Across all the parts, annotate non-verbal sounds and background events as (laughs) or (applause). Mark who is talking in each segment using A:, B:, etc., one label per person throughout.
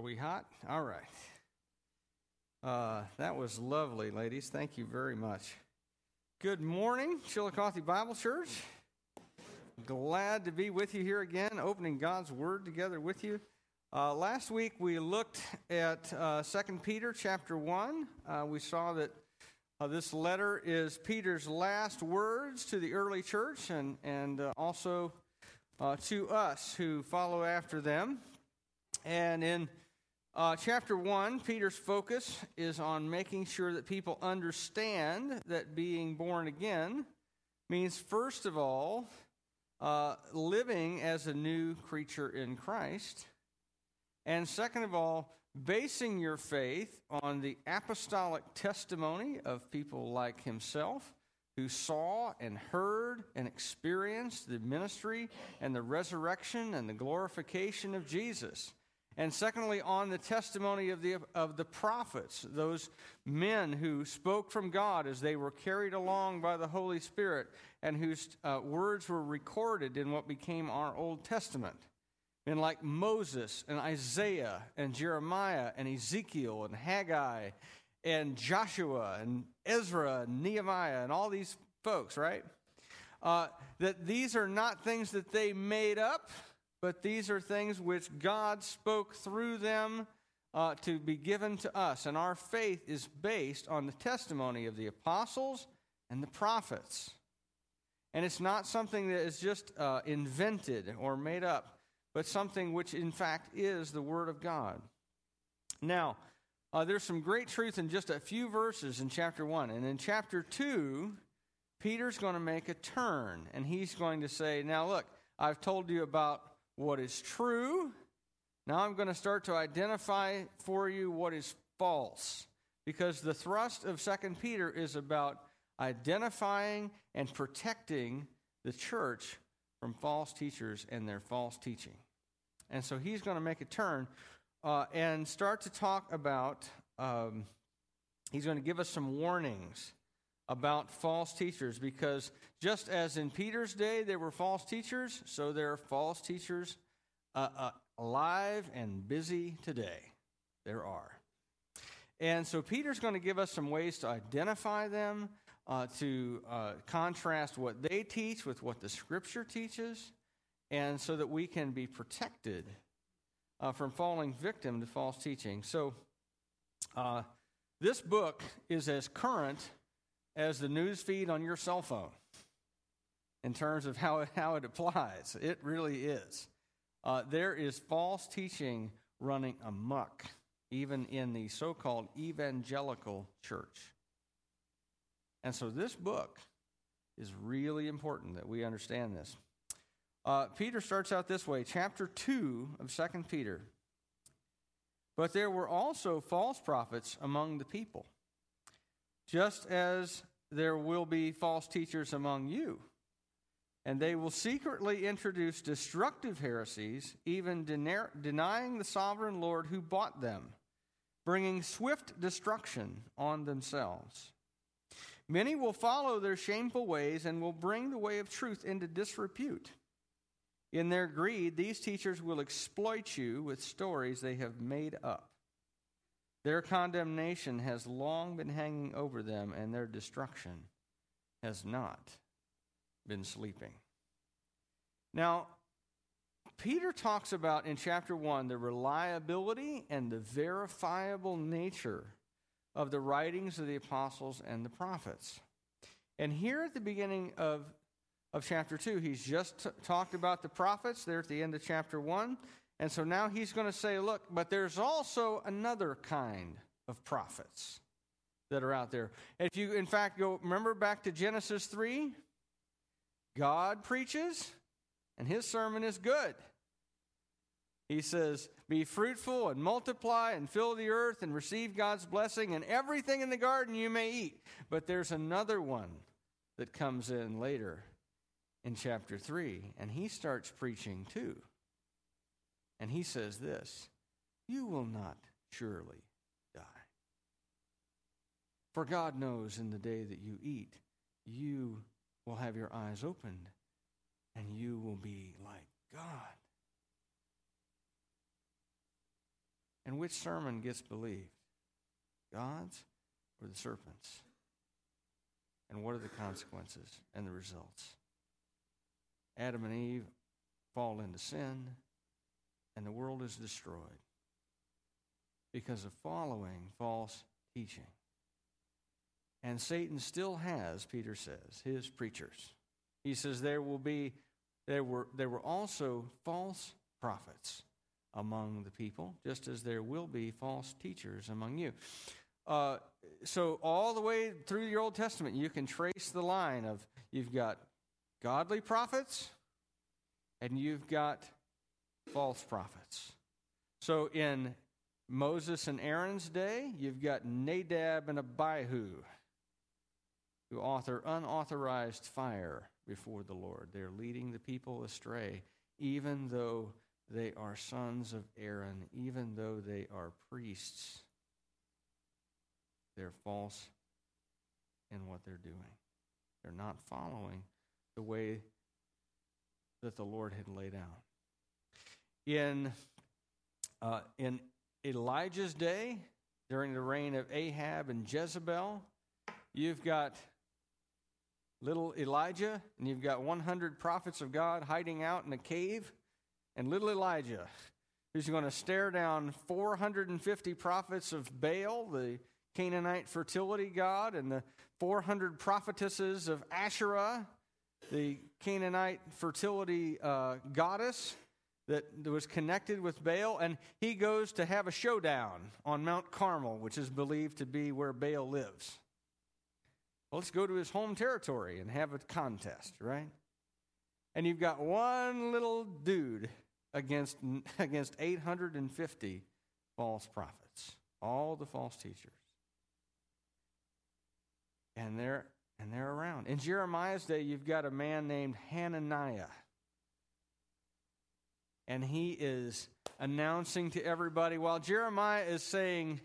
A: Are we hot? All right. Uh, that was lovely, ladies. Thank you very much. Good morning, Chillicothe Bible Church. Glad to be with you here again, opening God's Word together with you. Uh, last week we looked at uh, 2 Peter chapter 1. Uh, we saw that uh, this letter is Peter's last words to the early church and, and uh, also uh, to us who follow after them. And in uh, chapter 1, Peter's focus is on making sure that people understand that being born again means, first of all, uh, living as a new creature in Christ. And second of all, basing your faith on the apostolic testimony of people like himself who saw and heard and experienced the ministry and the resurrection and the glorification of Jesus. And secondly, on the testimony of the, of the prophets, those men who spoke from God as they were carried along by the Holy Spirit and whose uh, words were recorded in what became our Old Testament. Men like Moses and Isaiah and Jeremiah and Ezekiel and Haggai and Joshua and Ezra and Nehemiah and all these folks, right? Uh, that these are not things that they made up but these are things which God spoke through them uh, to be given to us. And our faith is based on the testimony of the apostles and the prophets. And it's not something that is just uh, invented or made up, but something which, in fact, is the Word of God. Now, uh, there's some great truth in just a few verses in chapter 1. And in chapter 2, Peter's going to make a turn, and he's going to say, Now, look, I've told you about what is true. Now I'm going to start to identify for you what is false. Because the thrust of 2 Peter is about identifying and protecting the church from false teachers and their false teaching. And so he's going to make a turn uh, and start to talk about, um, he's going to give us some warnings about false teachers because just as in Peter's day there were false teachers, so there are false teachers uh, uh, alive and busy today. There are. And so Peter's going to give us some ways to identify them, uh, to uh, contrast what they teach with what the scripture teaches, and so that we can be protected uh, from falling victim to false teaching. So, uh, this book is as current as the news feed on your cell phone in terms of how it, (laughs) how it applies. It really is. Uh, there is false teaching running amok, even in the so called evangelical church. And so this book is really important that we understand this. Uh, Peter starts out this way, chapter 2 of 2 Peter. But there were also false prophets among the people just as there will be false teachers among you. And they will secretly introduce destructive heresies, even denying the sovereign Lord who bought them, bringing swift destruction on themselves. Many will follow their shameful ways and will bring the way of truth into disrepute. In their greed, these teachers will exploit you with stories they have made up. Their condemnation has long been hanging over them, and their destruction has not been sleeping. Now, Peter talks about in chapter 1 the reliability and the verifiable nature of the writings of the apostles and the prophets. And here at the beginning of, of chapter 2, he's just t- talked about the prophets there at the end of chapter 1. And so now he's going to say, look, but there's also another kind of prophets that are out there. If you, in fact, go, remember back to Genesis 3? God preaches, and his sermon is good. He says, Be fruitful and multiply and fill the earth and receive God's blessing, and everything in the garden you may eat. But there's another one that comes in later in chapter 3, and he starts preaching too. And he says this You will not surely die. For God knows in the day that you eat, you will have your eyes opened and you will be like God. And which sermon gets believed? God's or the serpent's? And what are the consequences and the results? Adam and Eve fall into sin, and the world is destroyed because of following false teaching. And Satan still has, Peter says, his preachers. He says there will be there were there were also false prophets among the people, just as there will be false teachers among you. Uh, so all the way through your Old Testament, you can trace the line of you've got godly prophets and you've got false prophets. So in Moses and Aaron's day, you've got Nadab and Abihu who author unauthorized fire before the Lord. They're leading the people astray, even though they are sons of Aaron, even though they are priests. They're false in what they're doing. They're not following the way that the Lord had laid out. In, uh, in Elijah's day, during the reign of Ahab and Jezebel, you've got little Elijah, and you've got 100 prophets of God hiding out in a cave, and little Elijah, who's going to stare down 450 prophets of Baal, the Canaanite fertility god, and the 400 prophetesses of Asherah, the Canaanite fertility uh, goddess that was connected with Baal, and he goes to have a showdown on Mount Carmel, which is believed to be where Baal lives. Well, let's go to his home territory and have a contest, right? And you've got one little dude against, (laughs) against 850 false prophets, all the false teachers. And they're, and they're around. In Jeremiah's day, you've got a man named Hananiah. And he is announcing to everybody while Jeremiah is saying,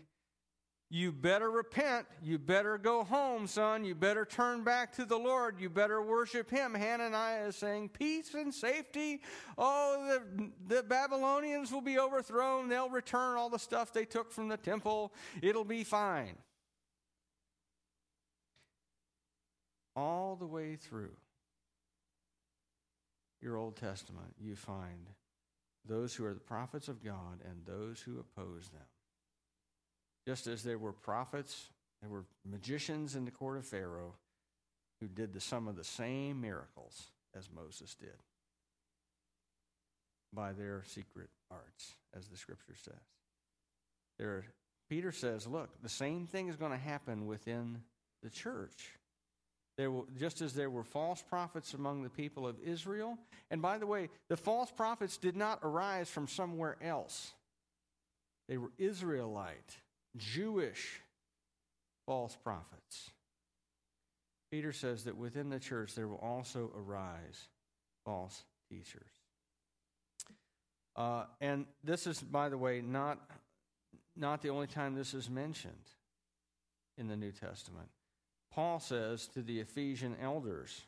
A: you better repent. You better go home, son. You better turn back to the Lord. You better worship him. Hananiah is saying, Peace and safety. Oh, the, the Babylonians will be overthrown. They'll return all the stuff they took from the temple. It'll be fine. All the way through your Old Testament, you find those who are the prophets of God and those who oppose them just as there were prophets, there were magicians in the court of Pharaoh who did the, some of the same miracles as Moses did by their secret arts, as the scripture says. There, Peter says, look, the same thing is going to happen within the church. There just as there were false prophets among the people of Israel. And by the way, the false prophets did not arise from somewhere else, they were Israelite Jewish false prophets. Peter says that within the church there will also arise false teachers. Uh, and this is, by the way, not, not the only time this is mentioned in the New Testament. Paul says to the Ephesian elders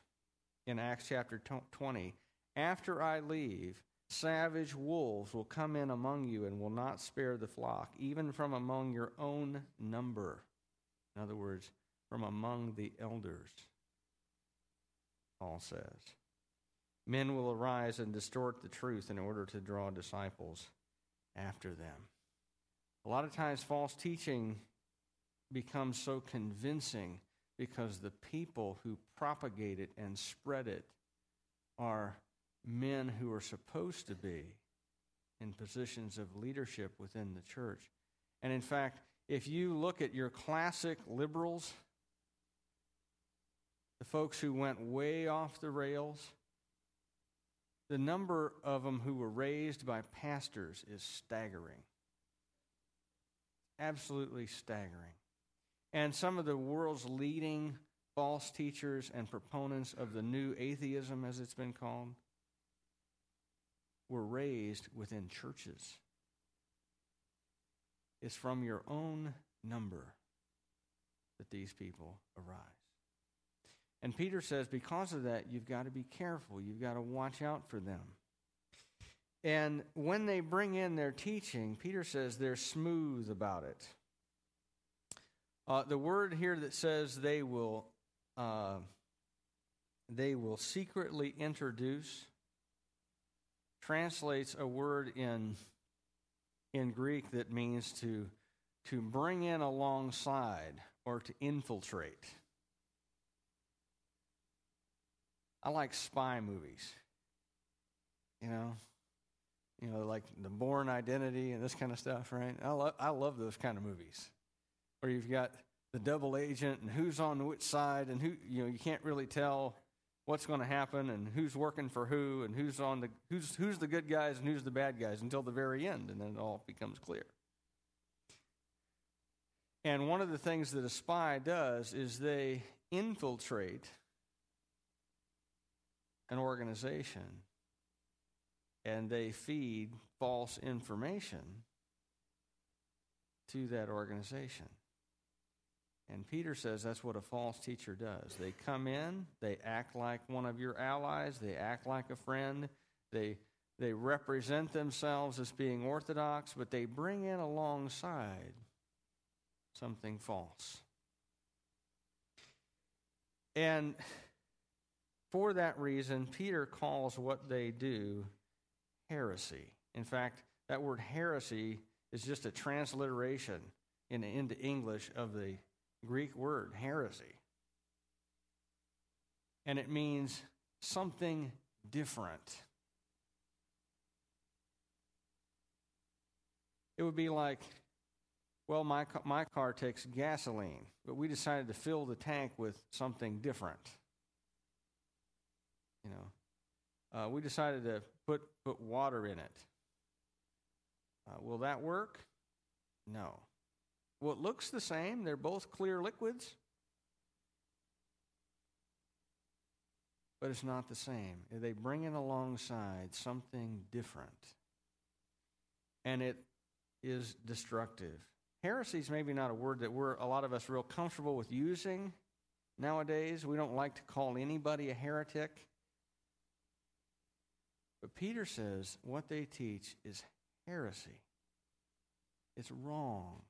A: in Acts chapter 20, After I leave, Savage wolves will come in among you and will not spare the flock, even from among your own number. In other words, from among the elders, Paul says. Men will arise and distort the truth in order to draw disciples after them. A lot of times, false teaching becomes so convincing because the people who propagate it and spread it are men who are supposed to be in positions of leadership within the church. And in fact, if you look at your classic liberals, the folks who went way off the rails, the number of them who were raised by pastors is staggering. Absolutely staggering. And some of the world's leading false teachers and proponents of the new atheism, as it's been called, were raised within churches. It's from your own number that these people arise. And Peter says, because of that, you've got to be careful. You've got to watch out for them. And when they bring in their teaching, Peter says they're smooth about it. Uh, the word here that says they will, uh, they will secretly introduce translates a word in in Greek that means to to bring in alongside or to infiltrate. I like spy movies. You know, you know, like the Bourne Identity and this kind of stuff, right? I love I love those kind of movies where you've got the double agent and who's on which side and who you know you can't really tell what's going to happen and who's working for who and who's on the who's who's the good guys and who's the bad guys until the very end and then it all becomes clear. And one of the things that a spy does is they infiltrate an organization and they feed false information to that organization. And Peter says that's what a false teacher does. They come in, they act like one of your allies, they act like a friend, they, they represent themselves as being orthodox, but they bring in alongside something false. And for that reason, Peter calls what they do heresy. In fact, that word heresy is just a transliteration in, into English of the Greek word, heresy. And it means something different. It would be like, well, my, my car takes gasoline, but we decided to fill the tank with something different. You know, uh, we decided to put, put water in it. Uh, will that work? No. Well, it looks the same. They're both clear liquids. But it's not the same. They bring in alongside something different. And it is destructive. Heresy is maybe not a word that we're, a lot of us, real comfortable with using nowadays. We don't like to call anybody a heretic. But Peter says what they teach is heresy. It's wrong.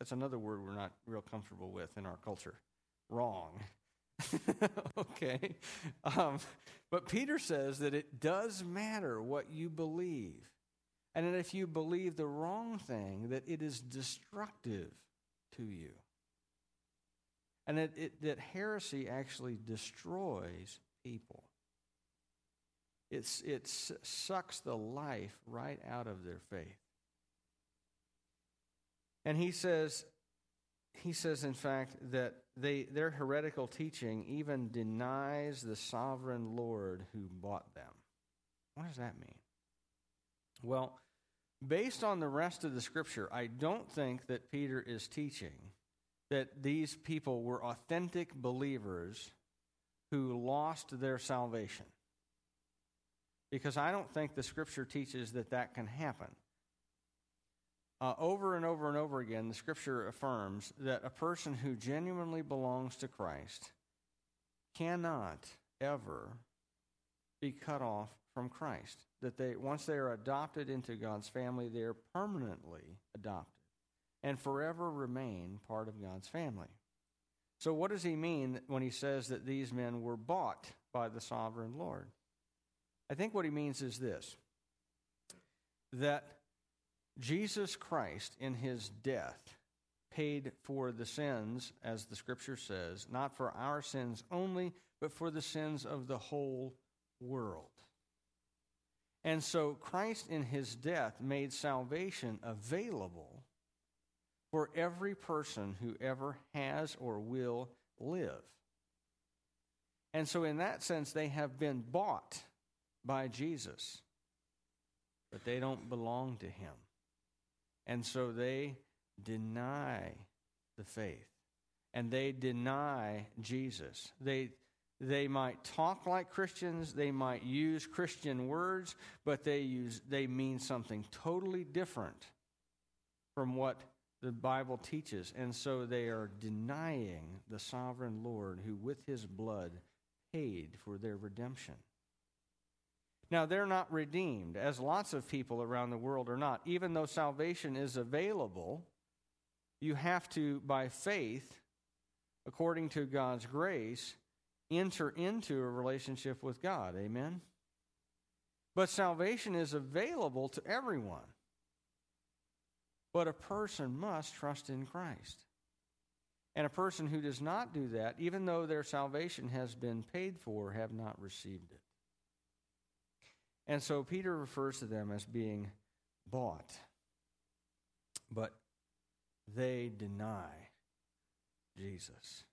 A: That's another word we're not real comfortable with in our culture. Wrong. (laughs) okay. Um, but Peter says that it does matter what you believe. And that if you believe the wrong thing, that it is destructive to you. And that, it, that heresy actually destroys people. It's, it sucks the life right out of their faith. And he says, he says, in fact, that they, their heretical teaching even denies the sovereign Lord who bought them. What does that mean? Well, based on the rest of the scripture, I don't think that Peter is teaching that these people were authentic believers who lost their salvation. Because I don't think the scripture teaches that that can happen. Uh, over and over and over again, the scripture affirms that a person who genuinely belongs to Christ cannot ever be cut off from Christ. That they, once they are adopted into God's family, they are permanently adopted and forever remain part of God's family. So, what does he mean when he says that these men were bought by the sovereign Lord? I think what he means is this that Jesus Christ, in his death, paid for the sins, as the scripture says, not for our sins only, but for the sins of the whole world. And so Christ, in his death, made salvation available for every person who ever has or will live. And so, in that sense, they have been bought by Jesus, but they don't belong to him. And so they deny the faith and they deny Jesus. They, they might talk like Christians, they might use Christian words, but they, use, they mean something totally different from what the Bible teaches. And so they are denying the sovereign Lord who, with his blood, paid for their redemption. Now, they're not redeemed, as lots of people around the world are not. Even though salvation is available, you have to, by faith, according to God's grace, enter into a relationship with God. Amen? But salvation is available to everyone. But a person must trust in Christ. And a person who does not do that, even though their salvation has been paid for, have not received it. And so Peter refers to them as being bought. But they deny Jesus.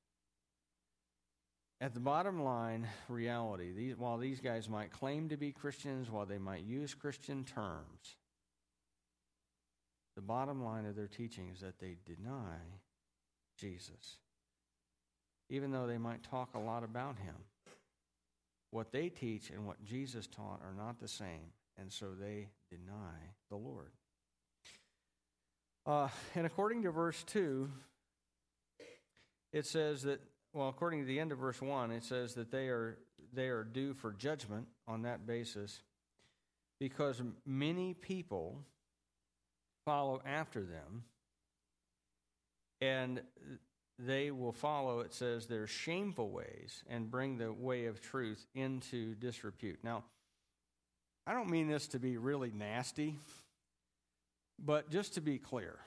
A: At the bottom line, reality, these, while these guys might claim to be Christians, while they might use Christian terms, the bottom line of their teaching is that they deny Jesus. Even though they might talk a lot about him, what they teach and what Jesus taught are not the same, and so they deny the Lord. Uh, and according to verse 2, it says that, well, according to the end of verse 1, it says that they are, they are due for judgment on that basis because many people follow after them and they will follow, it says, their shameful ways and bring the way of truth into disrepute. Now, I don't mean this to be really nasty, but just to be clear,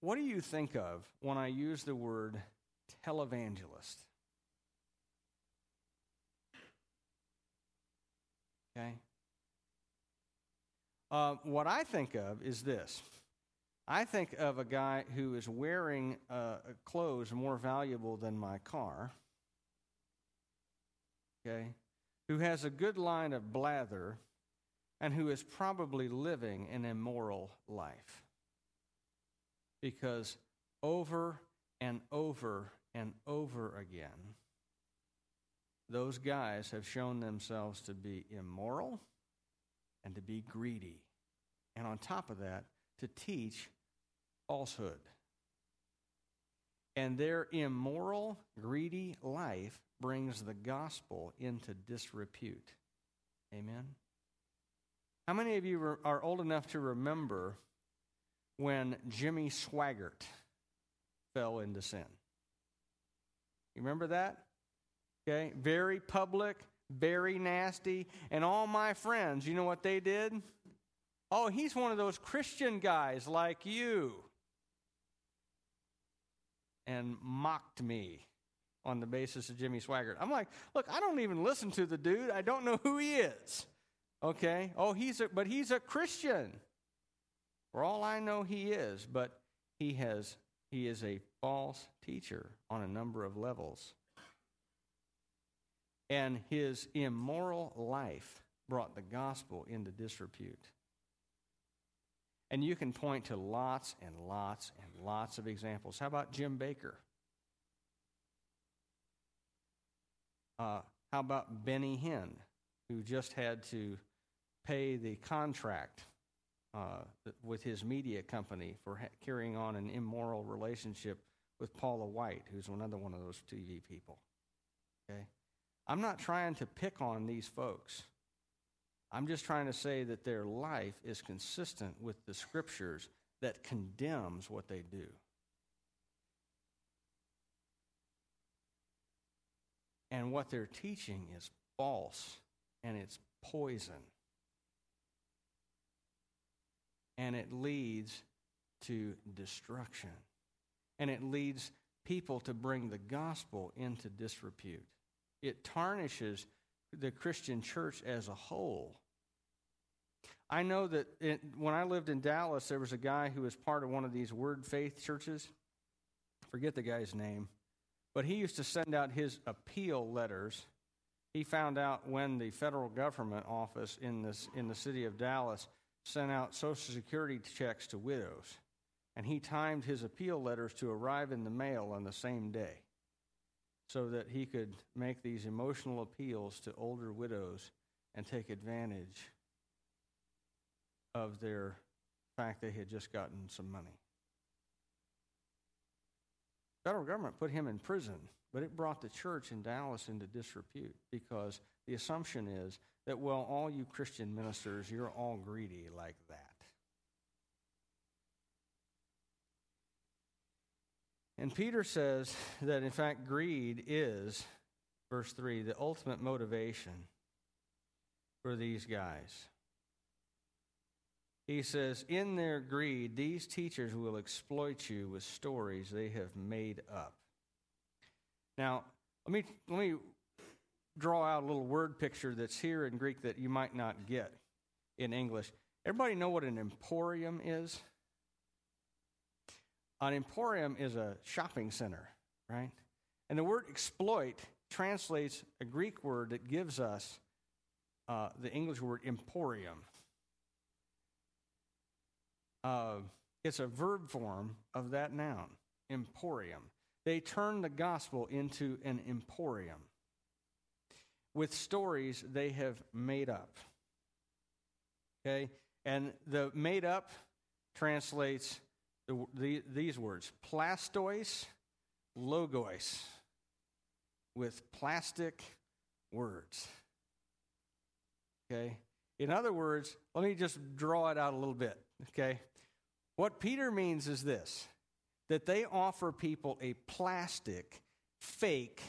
A: what do you think of when I use the word televangelist? Okay? Uh, what I think of is this. I think of a guy who is wearing uh, clothes more valuable than my car, okay, who has a good line of blather, and who is probably living an immoral life. Because over and over and over again, those guys have shown themselves to be immoral and to be greedy. And on top of that, to teach falsehood. And their immoral, greedy life brings the gospel into disrepute. Amen? How many of you are old enough to remember when Jimmy Swaggart fell into sin? You remember that? Okay, very public, very nasty. And all my friends, you know what they did? Oh, he's one of those Christian guys like you and mocked me on the basis of Jimmy Swaggart. I'm like, look, I don't even listen to the dude. I don't know who he is. Okay? Oh, he's a but he's a Christian. For all I know he is, but he has he is a false teacher on a number of levels. And his immoral life brought the gospel into disrepute. And you can point to lots and lots and lots of examples. How about Jim Bakker? Uh, how about Benny Hinn, who just had to pay the contract uh, with his media company for ha- carrying on an immoral relationship with Paula White, who's another one of those TV people? Okay? I'm not trying to pick on these folks. I'm just trying to say that their life is consistent with the scriptures that condemns what they do. And what they're teaching is false and it's poison. And it leads to destruction. And it leads people to bring the gospel into disrepute. It tarnishes the Christian church as a whole. I know that it, when I lived in Dallas, there was a guy who was part of one of these Word Faith churches. Forget the guy's name. But he used to send out his appeal letters. He found out when the federal government office in, this, in the city of Dallas sent out Social Security checks to widows. And he timed his appeal letters to arrive in the mail on the same day so that he could make these emotional appeals to older widows and take advantage of their fact they had just gotten some money. federal government put him in prison, but it brought the church in Dallas into disrepute because the assumption is that, well, all you Christian ministers, you're all greedy like that. And Peter says that, in fact, greed is, verse 3, the ultimate motivation for these guys. He says, In their greed, these teachers will exploit you with stories they have made up. Now, let me, let me draw out a little word picture that's here in Greek that you might not get in English. Everybody know what an emporium is? An emporium is a shopping center, right? And the word exploit translates a Greek word that gives us uh, the English word emporium. Uh, it's a verb form of that noun, emporium. They turn the gospel into an emporium with stories they have made up. Okay? And the made up translates the, the, these words plastois, logos, with plastic words. Okay? In other words, let me just draw it out a little bit. Okay? What Peter means is this that they offer people a plastic, fake,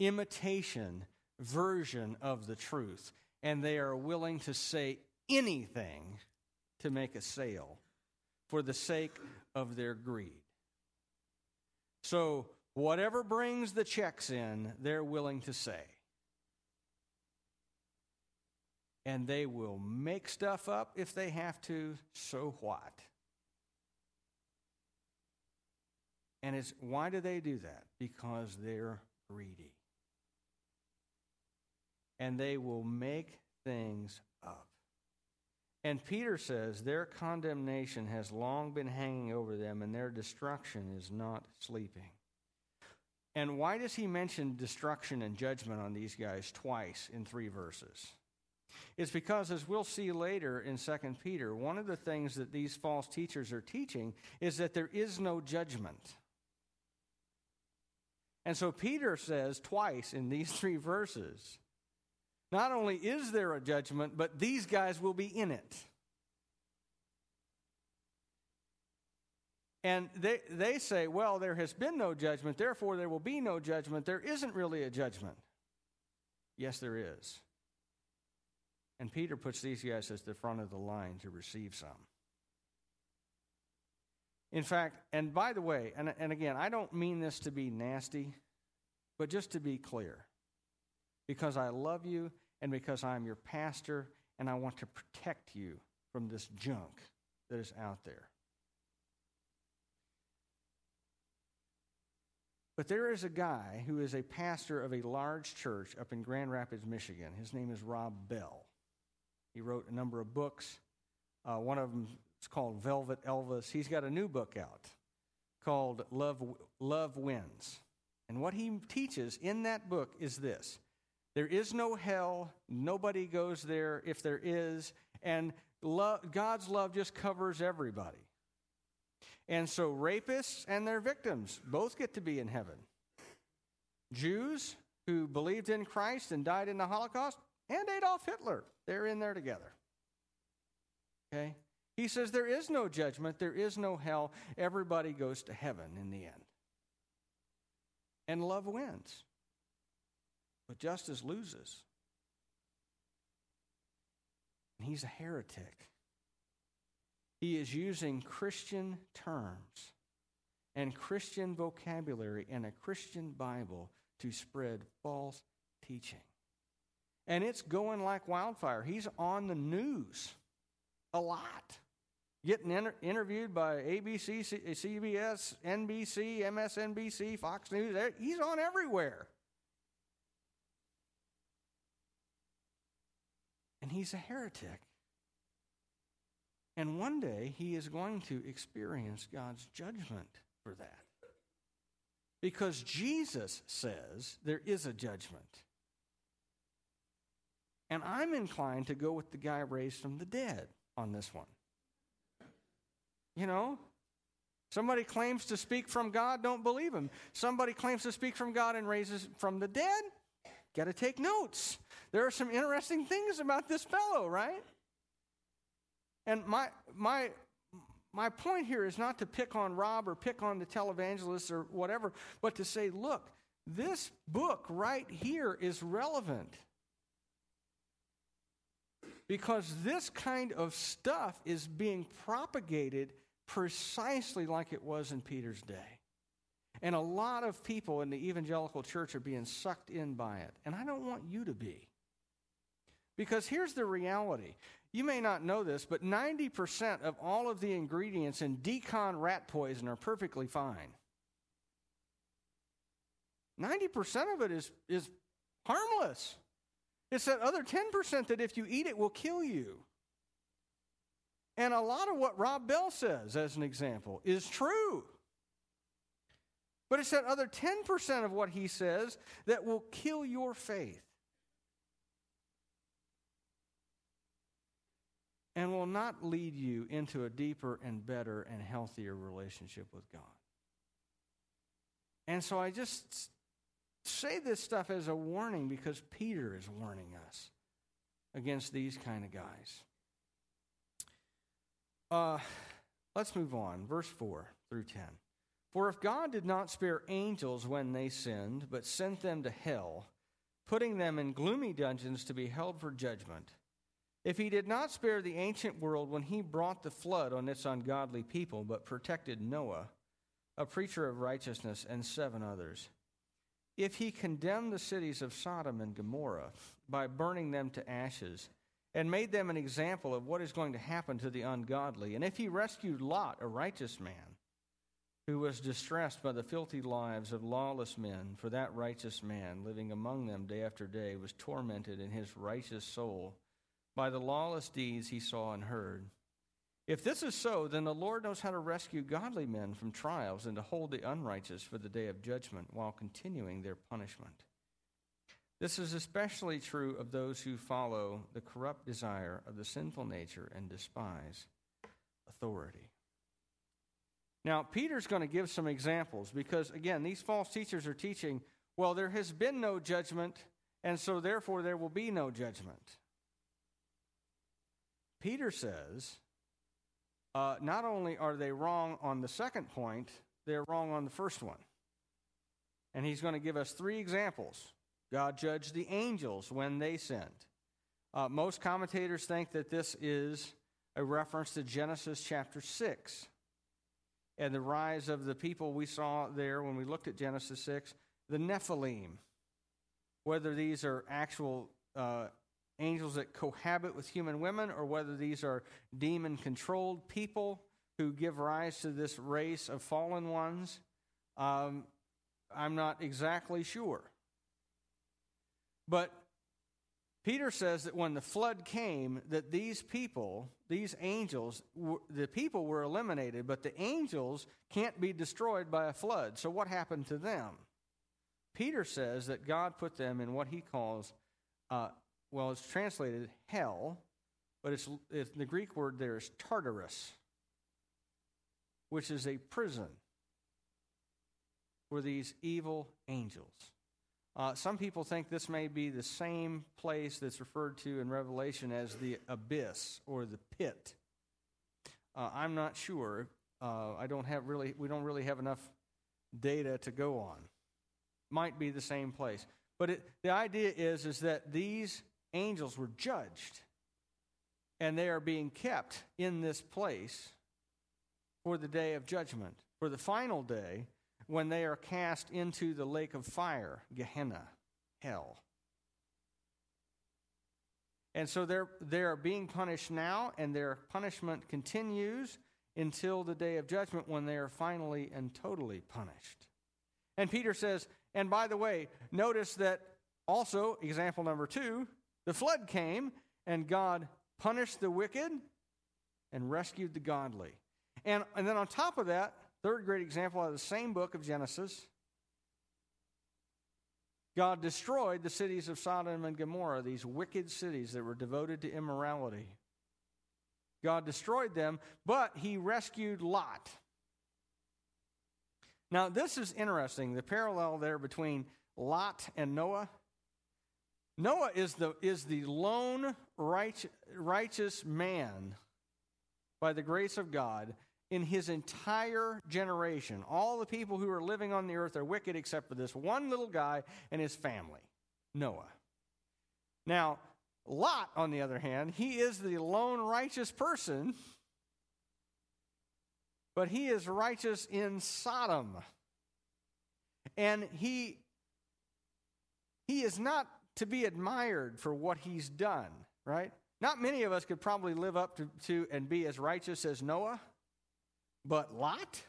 A: imitation version of the truth, and they are willing to say anything to make a sale for the sake of their greed. So, whatever brings the checks in, they're willing to say. And they will make stuff up if they have to, so what? And it's why do they do that? Because they're greedy and they will make things. And Peter says their condemnation has long been hanging over them, and their destruction is not sleeping. And why does he mention destruction and judgment on these guys twice in three verses? It's because, as we'll see later in 2 Peter, one of the things that these false teachers are teaching is that there is no judgment. And so Peter says twice in these (laughs) three verses not only is there a judgment, but these guys will be in it. And they, they say, well, there has been no judgment, therefore there will be no judgment. There isn't really a judgment. Yes, there is. And Peter puts these guys at the front of the line to receive some. In fact, and by the way, and, and again, I don't mean this to be nasty, but just to be clear because I love you and because I'm your pastor and I want to protect you from this junk that is out there. But there is a guy who is a pastor of a large church up in Grand Rapids, Michigan. His name is Rob Bell. He wrote a number of books. Uh, one of them is called Velvet Elvis. He's got a new book out called Love, Love Wins. And what he teaches in that book is this there is no hell. Nobody goes there if there is. And God's love just covers everybody. And so rapists and their victims both get to be in heaven. Jews who believed in Christ and died in the Holocaust and Adolf Hitler, they're in there together. Okay? He says there is no judgment, there is no hell. Everybody goes to heaven in the end. And love wins. But justice loses. And he's a heretic. He is using Christian terms and Christian vocabulary and a Christian Bible to spread false teaching. And it's going like wildfire. He's on the news a lot. Getting inter- interviewed by ABC, C- CBS, NBC, MSNBC, Fox News. He's on everywhere. And he's a heretic. And one day he is going to experience God's judgment for that. Because Jesus says there is a judgment. And I'm inclined to go with the guy raised from the dead on this one. You know? Somebody claims to speak from God, don't believe him. Somebody claims to speak from God and raises from the dead, got to take notes. There are some interesting things about this fellow, right? And my my my point here is not to pick on Rob or pick on the televangelists or whatever, but to say, look, this book right here is relevant. Because this kind of stuff is being propagated precisely like it was in Peter's day. And a lot of people in the evangelical church are being sucked in by it. And I don't want you to be. Because here's the reality. You may not know this, but 90% of all of the ingredients in d-CON rat poison are perfectly fine. 90% of it is, is harmless. It's that other 10% that if you eat it will kill you. And a lot of what Rob Bell says, as an example, is true. But it's that other 10% of what he says that will kill your faith. And will not lead you into a deeper and better and healthier relationship with God. And so I just say this stuff as a warning because Peter is warning us against these kind of guys. Uh, let's move on. Verse 4 through 10. For if God did not spare angels when they sinned, but sent them to hell, putting them in gloomy dungeons to be held for judgment, if he did not spare the ancient world when he brought the flood on its ungodly people, but protected Noah, a preacher of righteousness, and seven others, if he condemned the cities of Sodom and Gomorrah by burning them to ashes, and made them an example of what is going to happen to the ungodly. And if he rescued Lot, a righteous man, who was distressed by the filthy lives of lawless men, for that righteous man, living among them day after day, was tormented in his righteous soul by the lawless deeds he saw and heard. If this is so, then the Lord knows how to rescue godly men from trials and to hold the unrighteous for the day of judgment while continuing their punishment. This is especially true of those who follow the corrupt desire of the sinful nature and despise authority. Now, Peter's going to give some examples because, again, these false teachers are teaching, well, there has been no judgment, and so therefore there will be no judgment. Peter says, uh, not only are they wrong on the second point, they're wrong on the first one. And he's going to give us three examples God judged the angels when they sinned. Uh, most commentators think that this is a reference to Genesis chapter 6 and the rise of the people we saw there when we looked at Genesis 6, the Nephilim. Whether these are actual uh, angels that cohabit with human women or whether these are demon controlled people who give rise to this race of fallen ones, um, I'm not exactly sure. But Peter says that when the flood came, that these people, these angels, the people were eliminated, but the angels can't be destroyed by a flood. So what happened to them? Peter says that God put them in what he calls, uh, well, it's translated hell, but it's, it's the Greek word there is Tartarus, which is a prison for these evil angels. Uh, some people think this may be the same place that's referred to in Revelation as the abyss or the pit. Uh, I'm not sure. Uh, I don't have really. We don't really have enough data to go on. Might be the same place, but it, the idea is is that these angels were judged, and they are being kept in this place for the day of judgment, for the final day when they are cast into the lake of fire, Gehenna, hell. And so they're, they're being punished now, and their punishment continues until the day of judgment when they are finally and totally punished. And Peter says, and by the way, notice that also, example number two, the flood came, and God punished the wicked and rescued the godly. And, and then on top of that, Third great example out of the same book of Genesis. God destroyed the cities of Sodom and Gomorrah, these wicked cities that were devoted to immorality. God destroyed them, but he rescued Lot. Now, this is interesting the parallel there between Lot and Noah. Noah is the, is the lone righteous, righteous man by the grace of God in his entire generation. All the people who are living on the earth are wicked except for this one little guy and his family, Noah. Now, Lot, on the other hand, he is the lone righteous person, but he is righteous in Sodom. And he, he is not to be admired for what he's done, right? Not many of us could probably live up to, to and be as righteous as Noah, but Lot,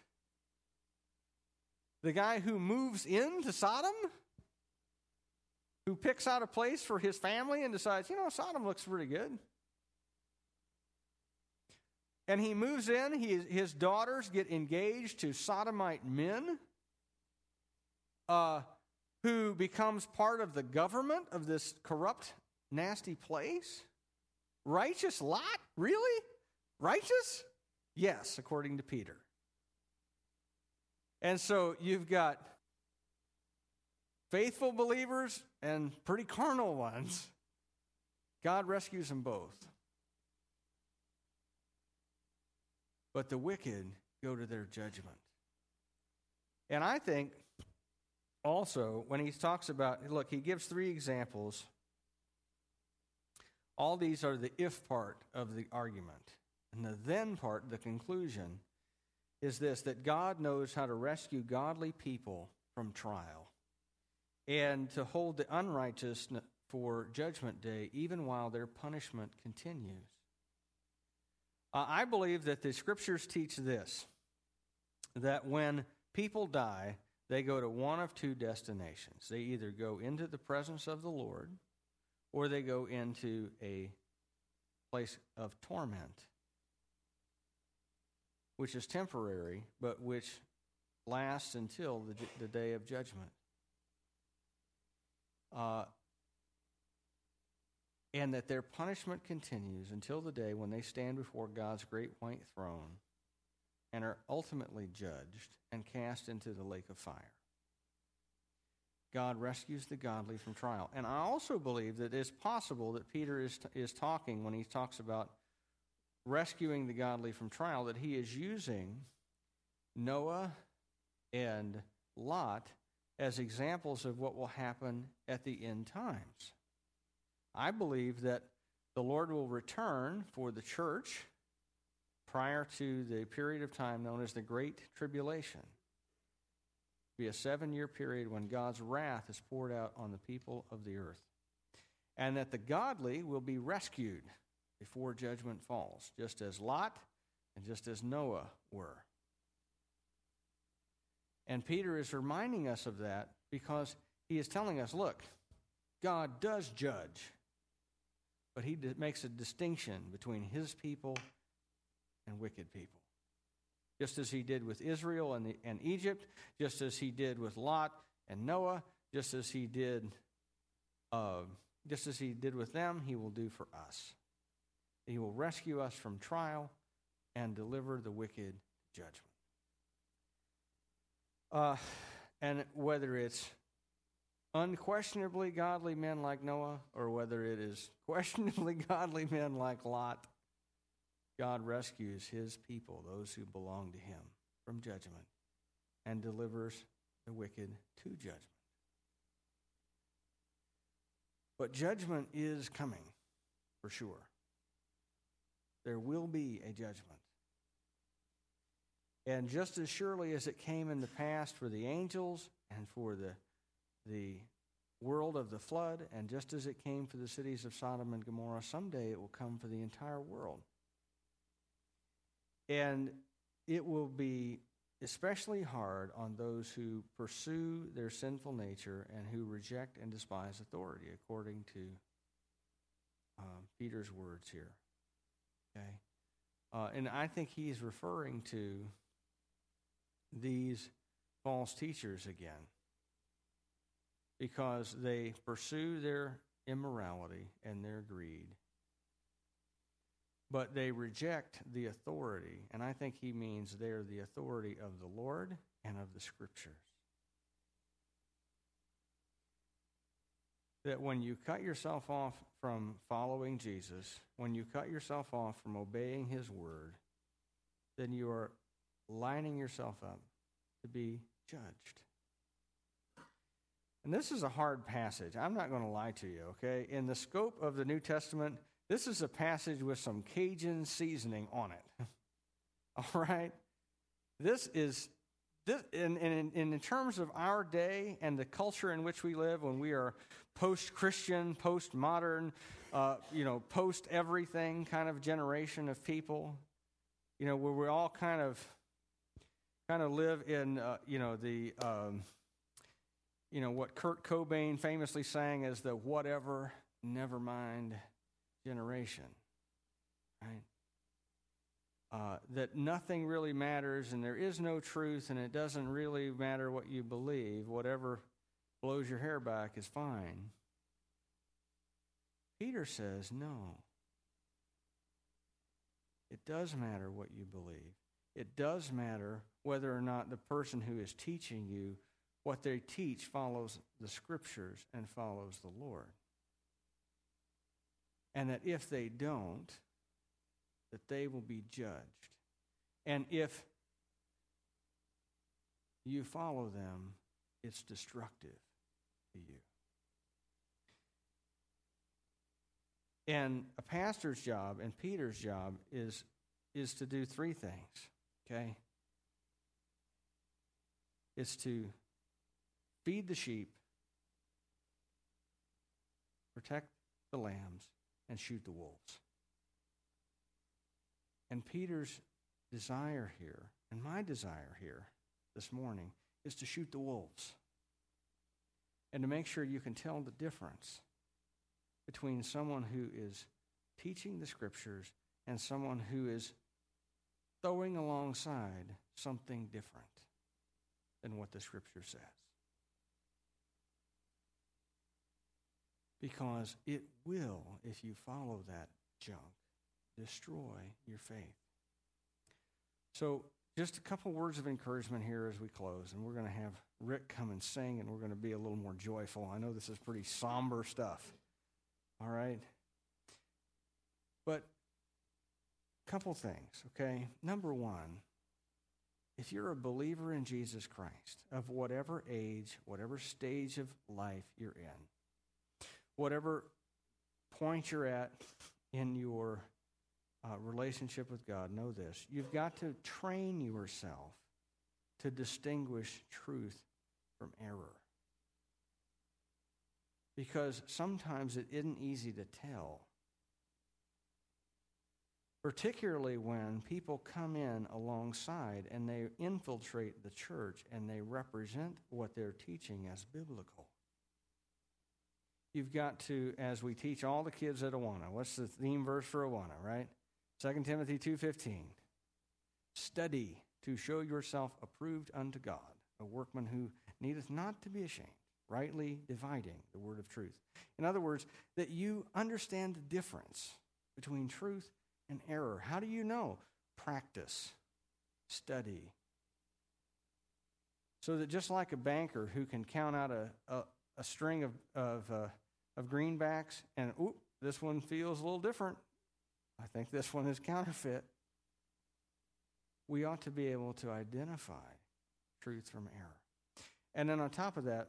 A: the guy who moves into Sodom, who picks out a place for his family and decides, you know, Sodom looks pretty good. And he moves in, he, his daughters get engaged to sodomite men. Uh, who becomes part of the government of this corrupt, nasty place? Righteous Lot? Really? Righteous? Yes, according to Peter. And so you've got faithful believers and pretty carnal ones. God rescues them both. But the wicked go to their judgment. And I think also, when he talks about, look, he gives three examples. All these are the if part of the argument. And the then part, the conclusion, is this that God knows how to rescue godly people from trial and to hold the unrighteous for judgment day, even while their punishment continues. Uh, I believe that the scriptures teach this that when people die, they go to one of two destinations. They either go into the presence of the Lord or they go into a place of torment, which is temporary, but which lasts until the, the day of judgment. Uh, and that their punishment continues until the day when they stand before God's great white throne and are ultimately judged and cast into the lake of fire. God rescues the godly from trial. And I also believe that it's possible that Peter is, is talking when he talks about rescuing the godly from trial, that he is using Noah and Lot as examples of what will happen at the end times. I believe that the Lord will return for the church prior to the period of time known as the Great Tribulation. Be a seven year period when God's wrath is poured out on the people of the earth. And that the godly will be rescued before judgment falls, just as Lot and just as Noah were. And Peter is reminding us of that because he is telling us look, God does judge, but he makes a distinction between his people and wicked people. Just as he did with Israel and, the, and Egypt, just as he did with Lot and Noah, just as he did, uh, just as he did with them, he will do for us. He will rescue us from trial and deliver the wicked judgment. Uh, and whether it's unquestionably godly men like Noah or whether it is (laughs) questionably godly men like Lot, God rescues his people, those who belong to him, from judgment and delivers the wicked to judgment. But judgment is coming, for sure. There will be a judgment. And just as surely as it came in the past for the angels and for the, the world of the flood, and just as it came for the cities of Sodom and Gomorrah, someday it will come for the entire world. And it will be especially hard on those who pursue their sinful nature and who reject and despise authority, according to um, Peter's words here. Okay? Uh, and I think he's referring to these false teachers again because they pursue their immorality and their greed but they reject the authority. And I think he means they're the authority of the Lord and of the scriptures. That when you cut yourself off from following Jesus, when you cut yourself off from obeying his word, then you are lining yourself up to be judged. And this is a hard passage. I'm not going to lie to you, okay? In the scope of the New Testament, this is a passage with some Cajun seasoning on it. (laughs) All right? This is this in, in, in terms of our day and the culture in which we live when we are post-Christian, post-modern, uh, you know, post-everything kind of generation of people, you know, where we all kind of kind of live in, uh, you know, the um, you know, what Kurt Cobain famously sang as the whatever, never mind generation, right? Uh, that nothing really matters and there is no truth and it doesn't really matter what you believe. Whatever blows your hair back is fine. Peter says, no. It does matter what you believe. It does matter whether or not the person who is teaching you what they teach follows the scriptures and follows the Lord. And that if they don't, that they will be judged. And if you follow them, it's destructive to you. And a pastor's job and Peter's job is, is to do three things, okay? It's to feed the sheep, protect the lambs, and shoot the wolves. And Peter's desire here, and my desire here this morning, is to shoot the wolves and to make sure you can tell the difference between someone who is teaching the scriptures and someone who is throwing alongside something different than what the scripture says. Because it will, if you follow that junk, destroy your faith. So, just a couple words of encouragement here as we close, and we're going to have Rick come and sing, and we're going to be a little more joyful. I know this is pretty somber stuff. All right? But a couple things, okay? Number one, if you're a believer in Jesus Christ, of whatever age, whatever stage of life you're in, whatever point you're at in your uh, relationship with God, know this. You've got to train yourself to distinguish truth from error. Because sometimes it isn't easy to tell. Particularly when people come in alongside and they infiltrate the church and they represent what they're teaching as biblical. You've got to, as we teach all the kids at Awana, what's the theme verse for Awana, right? 2 Timothy 2:15 Study to show yourself approved unto God, a workman who needeth not to be ashamed, rightly dividing the word of truth. In other words, that you understand the difference between truth and error. How do you know? Practice, study. So that just like a banker who can count out a, a, a string of, of, uh, of greenbacks and, oop, this one feels a little different. I think this one is counterfeit. We ought to be able to identify truth from error. And then on top of that,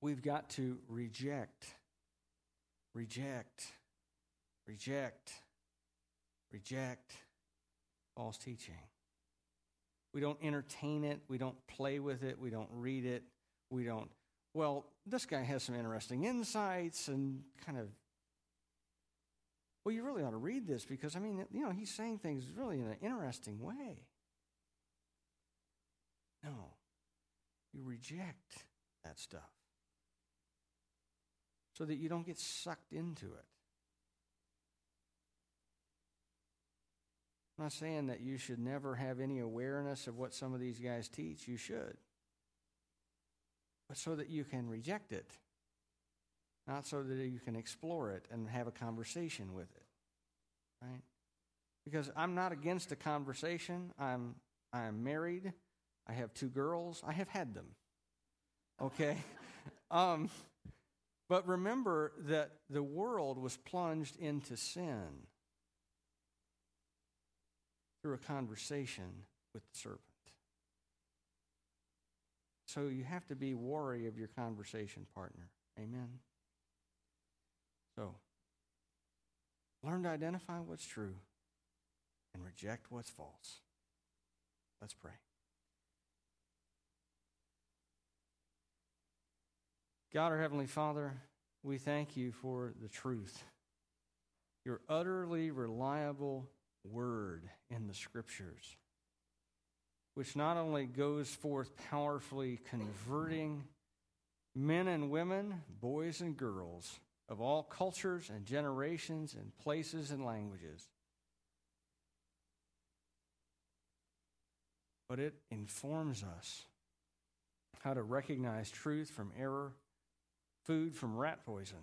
A: we've got to reject, reject, reject, reject false teaching. We don't entertain it. We don't play with it. We don't read it. We don't, well, this guy has some interesting insights and kind of well, you really ought to read this because, I mean, you know, he's saying things really in an interesting way. No, you reject that stuff so that you don't get sucked into it. I'm not saying that you should never have any awareness of what some of these guys teach. You should. But so that you can reject it not so that you can explore it and have a conversation with it. Right? because I'm not against a conversation. I'm I'm married. I have two girls. I have had them. Okay? (laughs) um, but remember that the world was plunged into sin through a conversation with the serpent. So you have to be wary of your conversation partner. Amen. So learn to identify what's true and reject what's false. Let's pray. God, our Heavenly Father, we thank you for the truth, your utterly reliable word in the Scriptures, which not only goes forth powerfully converting men and women, boys and girls of all cultures and generations and places and languages. But it informs us how to recognize truth from error, food from rat poison,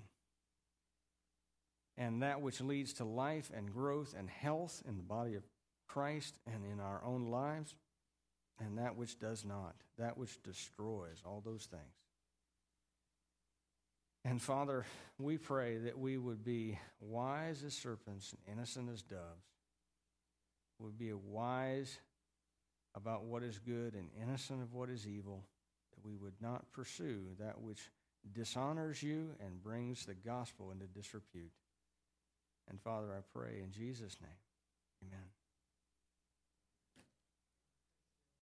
A: and that which leads to life and growth and health in the body of Christ and in our own lives, and that which does not, that which destroys, all those things. And Father, we pray that we would be wise as serpents and innocent as doves. Would be wise about what is good and innocent of what is evil, that we would not pursue that which dishonors you and brings the gospel into disrepute. And Father, I pray in Jesus' name, amen.